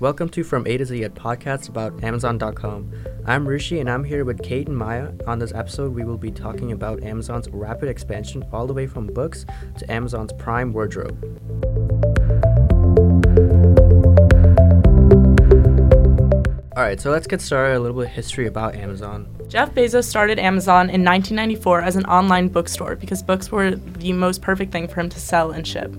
Welcome to From A to Z, a podcast about Amazon.com. I'm Rishi and I'm here with Kate and Maya. On this episode, we will be talking about Amazon's rapid expansion all the way from books to Amazon's Prime wardrobe. Alright, so let's get started a little bit of history about Amazon. Jeff Bezos started Amazon in 1994 as an online bookstore because books were the most perfect thing for him to sell and ship.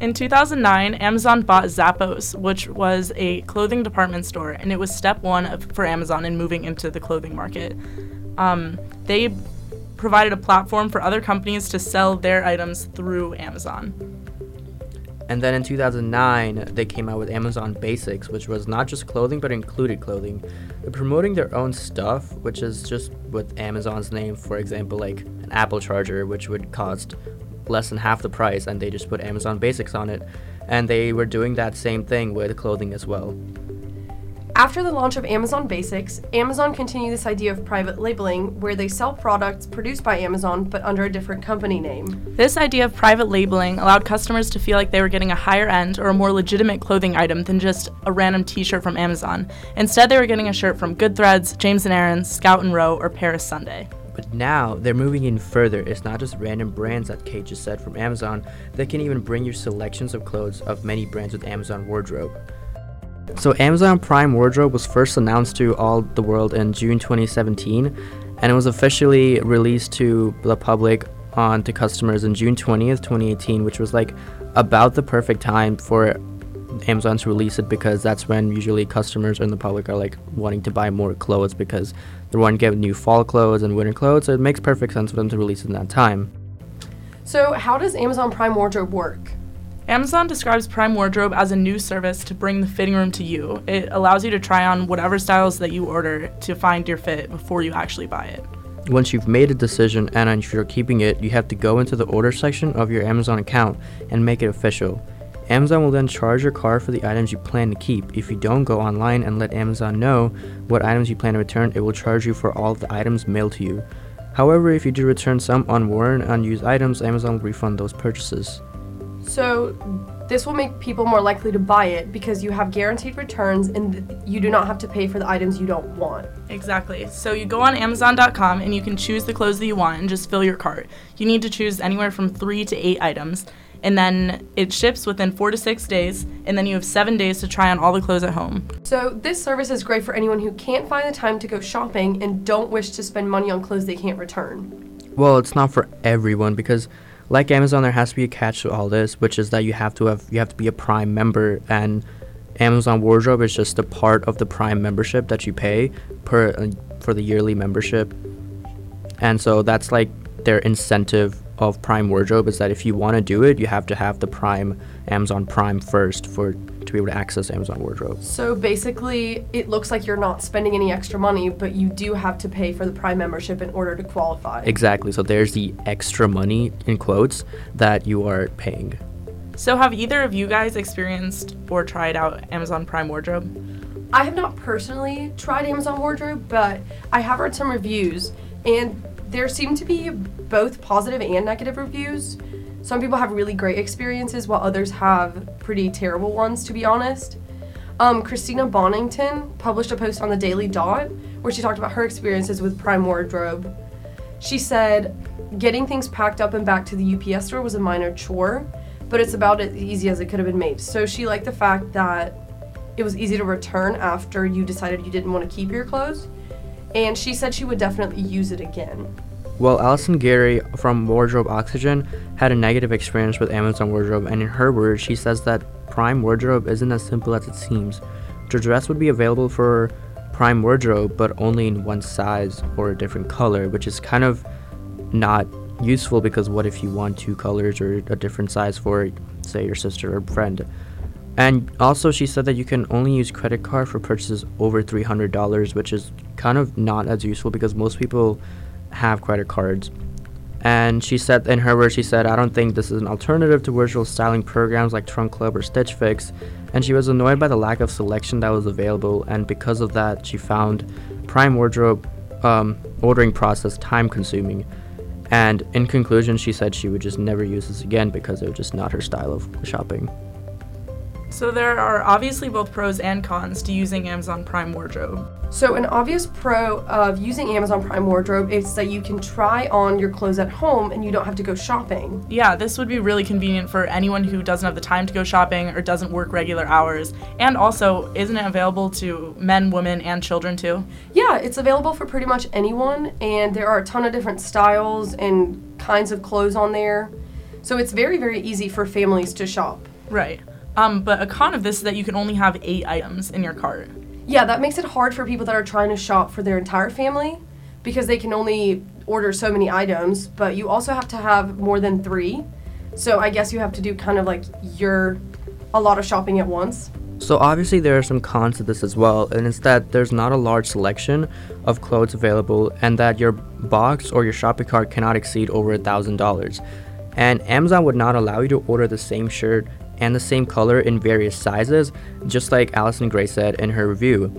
In 2009, Amazon bought Zappos, which was a clothing department store, and it was step one for Amazon in moving into the clothing market. Um, they provided a platform for other companies to sell their items through Amazon. And then in 2009, they came out with Amazon Basics, which was not just clothing but included clothing. They're promoting their own stuff, which is just with Amazon's name, for example, like an Apple charger, which would cost less than half the price, and they just put Amazon Basics on it. And they were doing that same thing with clothing as well. After the launch of Amazon Basics, Amazon continued this idea of private labeling, where they sell products produced by Amazon but under a different company name. This idea of private labeling allowed customers to feel like they were getting a higher end or a more legitimate clothing item than just a random t shirt from Amazon. Instead, they were getting a shirt from Goodthreads, James and Erin, Scout and Row, or Paris Sunday. But now they're moving in further. It's not just random brands that Kate just said from Amazon. They can even bring you selections of clothes of many brands with Amazon Wardrobe. So Amazon Prime Wardrobe was first announced to all the world in June 2017, and it was officially released to the public on to customers in June 20th, 2018, which was like about the perfect time for Amazon to release it because that's when usually customers and the public are like wanting to buy more clothes because they want to get new fall clothes and winter clothes. So it makes perfect sense for them to release it in that time. So, how does Amazon Prime Wardrobe work? Amazon describes Prime Wardrobe as a new service to bring the fitting room to you. It allows you to try on whatever styles that you order to find your fit before you actually buy it. Once you've made a decision and if you're keeping it, you have to go into the order section of your Amazon account and make it official. Amazon will then charge your card for the items you plan to keep. If you don't go online and let Amazon know what items you plan to return, it will charge you for all of the items mailed to you. However, if you do return some unworn, unused items, Amazon will refund those purchases. So, this will make people more likely to buy it because you have guaranteed returns and you do not have to pay for the items you don't want. Exactly. So you go on Amazon.com and you can choose the clothes that you want and just fill your cart. You need to choose anywhere from three to eight items. And then it ships within four to six days, and then you have seven days to try on all the clothes at home. So, this service is great for anyone who can't find the time to go shopping and don't wish to spend money on clothes they can't return. Well, it's not for everyone because like Amazon there has to be a catch to all this, which is that you have to have you have to be a Prime member and Amazon Wardrobe is just a part of the Prime membership that you pay per uh, for the yearly membership. And so that's like their incentive of Prime Wardrobe is that if you want to do it, you have to have the Prime Amazon Prime first for to be able to access Amazon Wardrobe. So basically, it looks like you're not spending any extra money, but you do have to pay for the Prime membership in order to qualify. Exactly. So there's the extra money in quotes that you are paying. So, have either of you guys experienced or tried out Amazon Prime Wardrobe? I have not personally tried Amazon Wardrobe, but I have read some reviews, and there seem to be both positive and negative reviews. Some people have really great experiences, while others have pretty terrible ones, to be honest. Um, Christina Bonnington published a post on the Daily Dot where she talked about her experiences with Prime Wardrobe. She said, Getting things packed up and back to the UPS store was a minor chore, but it's about as easy as it could have been made. So she liked the fact that it was easy to return after you decided you didn't want to keep your clothes. And she said she would definitely use it again. Well, Alison Gary from Wardrobe Oxygen had a negative experience with Amazon Wardrobe, and in her words, she says that Prime Wardrobe isn't as simple as it seems. The dress would be available for Prime Wardrobe, but only in one size or a different color, which is kind of not useful because what if you want two colors or a different size for, say, your sister or friend? And also, she said that you can only use credit card for purchases over $300, which is kind of not as useful because most people have credit cards. And she said, in her words, she said, I don't think this is an alternative to virtual styling programs like Trunk Club or Stitch Fix. And she was annoyed by the lack of selection that was available. And because of that, she found Prime Wardrobe um, ordering process time consuming. And in conclusion, she said she would just never use this again because it was just not her style of shopping. So there are obviously both pros and cons to using Amazon Prime Wardrobe. So, an obvious pro of using Amazon Prime Wardrobe is that you can try on your clothes at home and you don't have to go shopping. Yeah, this would be really convenient for anyone who doesn't have the time to go shopping or doesn't work regular hours. And also, isn't it available to men, women, and children too? Yeah, it's available for pretty much anyone, and there are a ton of different styles and kinds of clothes on there. So, it's very, very easy for families to shop. Right. Um, but a con of this is that you can only have eight items in your cart. Yeah, that makes it hard for people that are trying to shop for their entire family because they can only order so many items, but you also have to have more than three. So I guess you have to do kind of like your a lot of shopping at once. So obviously there are some cons to this as well, and it's that there's not a large selection of clothes available, and that your box or your shopping cart cannot exceed over a thousand dollars. And Amazon would not allow you to order the same shirt and the same color in various sizes, just like Alison Gray said in her review.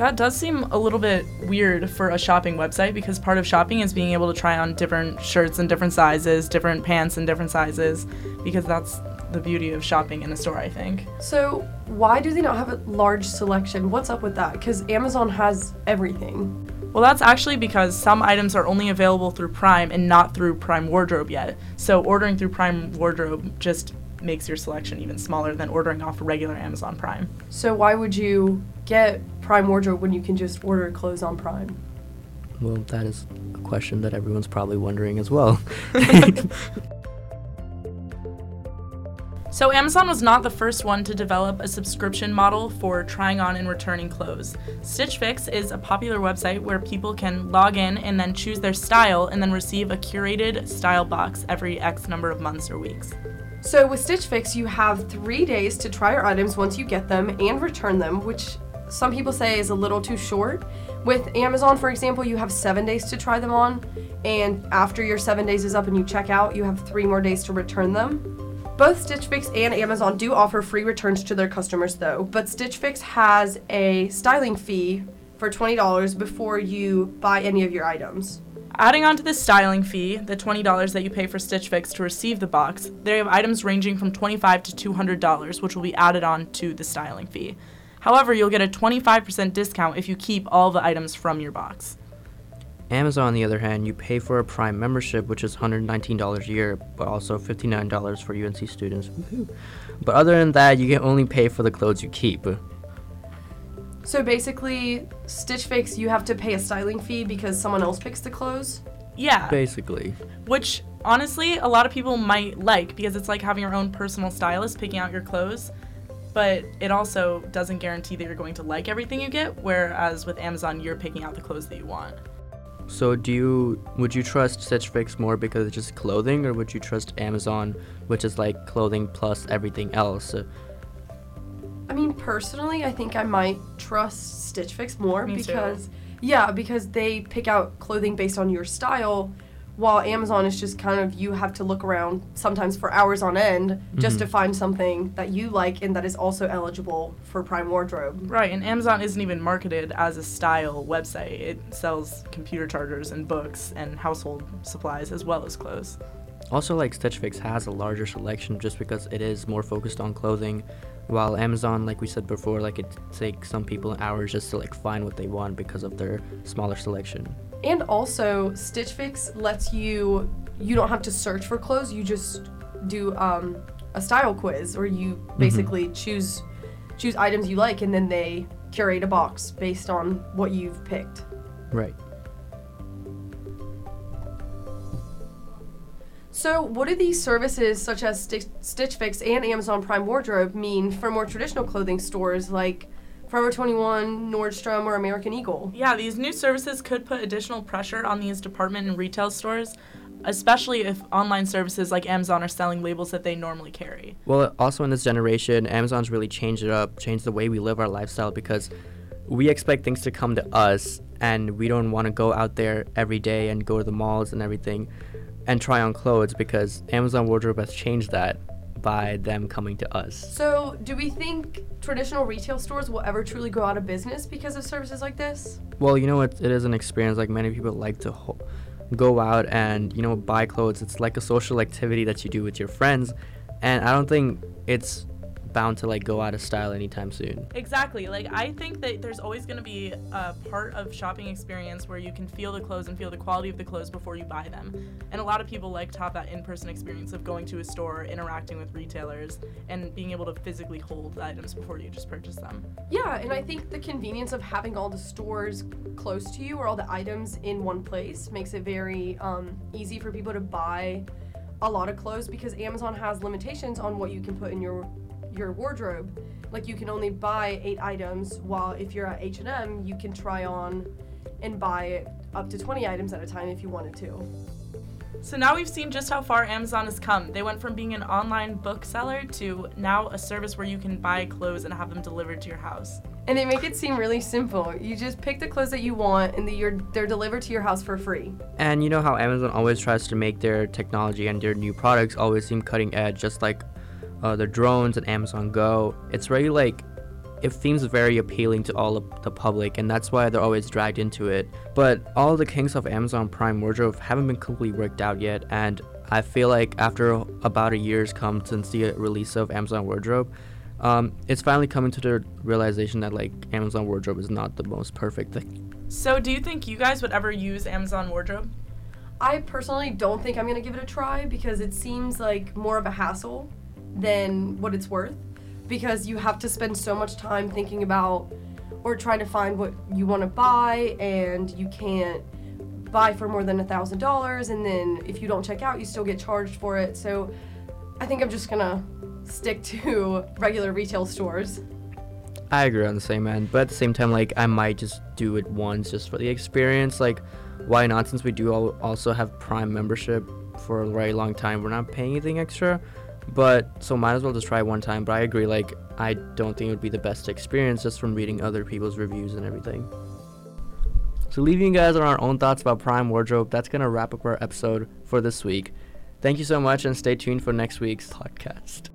That does seem a little bit weird for a shopping website because part of shopping is being able to try on different shirts in different sizes, different pants in different sizes, because that's the beauty of shopping in a store, I think. So, why do they not have a large selection? What's up with that? Because Amazon has everything. Well, that's actually because some items are only available through Prime and not through Prime Wardrobe yet. So, ordering through Prime Wardrobe just makes your selection even smaller than ordering off regular Amazon Prime. So, why would you get Prime Wardrobe when you can just order clothes on Prime? Well, that is a question that everyone's probably wondering as well. So, Amazon was not the first one to develop a subscription model for trying on and returning clothes. Stitch Fix is a popular website where people can log in and then choose their style and then receive a curated style box every X number of months or weeks. So with Stitch Fix, you have three days to try your items once you get them and return them, which some people say is a little too short. With Amazon, for example, you have seven days to try them on, and after your seven days is up and you check out, you have three more days to return them. Both Stitch Fix and Amazon do offer free returns to their customers, though, but Stitch Fix has a styling fee for $20 before you buy any of your items. Adding on to the styling fee, the $20 that you pay for Stitch Fix to receive the box, they have items ranging from 25 to $200, which will be added on to the styling fee. However, you'll get a 25% discount if you keep all the items from your box. Amazon, on the other hand, you pay for a Prime membership, which is $119 a year, but also $59 for UNC students. Woo-hoo. But other than that, you can only pay for the clothes you keep. So basically, Stitch Fix, you have to pay a styling fee because someone else picks the clothes. Yeah. Basically. Which, honestly, a lot of people might like because it's like having your own personal stylist picking out your clothes. But it also doesn't guarantee that you're going to like everything you get, whereas with Amazon, you're picking out the clothes that you want. So do you would you trust Stitch Fix more because it's just clothing or would you trust Amazon which is like clothing plus everything else? Uh, I mean, personally, I think I might trust Stitch Fix more Me too. because, yeah, because they pick out clothing based on your style, while Amazon is just kind of you have to look around sometimes for hours on end just to mm-hmm. find something that you like and that is also eligible for Prime Wardrobe. Right, and Amazon isn't even marketed as a style website. It sells computer chargers and books and household supplies as well as clothes. Also like Stitch Fix has a larger selection just because it is more focused on clothing while Amazon like we said before like it takes some people hours just to like find what they want because of their smaller selection. And also, Stitch Fix lets you, you don't have to search for clothes, you just do um, a style quiz or you basically choose choose items you like and then they curate a box based on what you've picked. Right. So, what do these services such as Stitch, Stitch Fix and Amazon Prime Wardrobe mean for more traditional clothing stores like Forever 21, Nordstrom, or American Eagle? Yeah, these new services could put additional pressure on these department and retail stores, especially if online services like Amazon are selling labels that they normally carry. Well, also in this generation, Amazon's really changed it up, changed the way we live our lifestyle because we expect things to come to us and we don't want to go out there every day and go to the malls and everything and try on clothes because Amazon Wardrobe has changed that by them coming to us. So, do we think traditional retail stores will ever truly go out of business because of services like this? Well, you know, it, it is an experience like many people like to ho- go out and, you know, buy clothes. It's like a social activity that you do with your friends. And I don't think it's bound to like go out of style anytime soon. Exactly. Like I think that there's always going to be a part of shopping experience where you can feel the clothes and feel the quality of the clothes before you buy them. And a lot of people like to have that in-person experience of going to a store, interacting with retailers, and being able to physically hold the items before you just purchase them. Yeah, and I think the convenience of having all the stores close to you or all the items in one place makes it very um, easy for people to buy a lot of clothes because Amazon has limitations on what you can put in your your wardrobe. Like you can only buy eight items, while if you're at H&M, you can try on and buy up to 20 items at a time if you wanted to. So now we've seen just how far Amazon has come. They went from being an online bookseller to now a service where you can buy clothes and have them delivered to your house. And they make it seem really simple. You just pick the clothes that you want, and the, you're, they're delivered to your house for free. And you know how Amazon always tries to make their technology and their new products always seem cutting edge, just like uh, the drones and Amazon Go. It's really like it seems very appealing to all of the public, and that's why they're always dragged into it. But all the kinks of Amazon Prime Wardrobe haven't been completely worked out yet, and I feel like after about a year's come since the release of Amazon Wardrobe, um, it's finally coming to the realization that like Amazon Wardrobe is not the most perfect thing. So, do you think you guys would ever use Amazon Wardrobe? I personally don't think I'm gonna give it a try because it seems like more of a hassle than what it's worth because you have to spend so much time thinking about or trying to find what you want to buy and you can't buy for more than a thousand dollars and then if you don't check out you still get charged for it so i think i'm just gonna stick to regular retail stores I agree on the same end, but at the same time, like I might just do it once just for the experience. Like, why not? Since we do also have Prime membership for a very long time, we're not paying anything extra. But so might as well just try one time. But I agree, like I don't think it would be the best experience just from reading other people's reviews and everything. So leaving you guys on our own thoughts about Prime Wardrobe, that's gonna wrap up our episode for this week. Thank you so much and stay tuned for next week's podcast.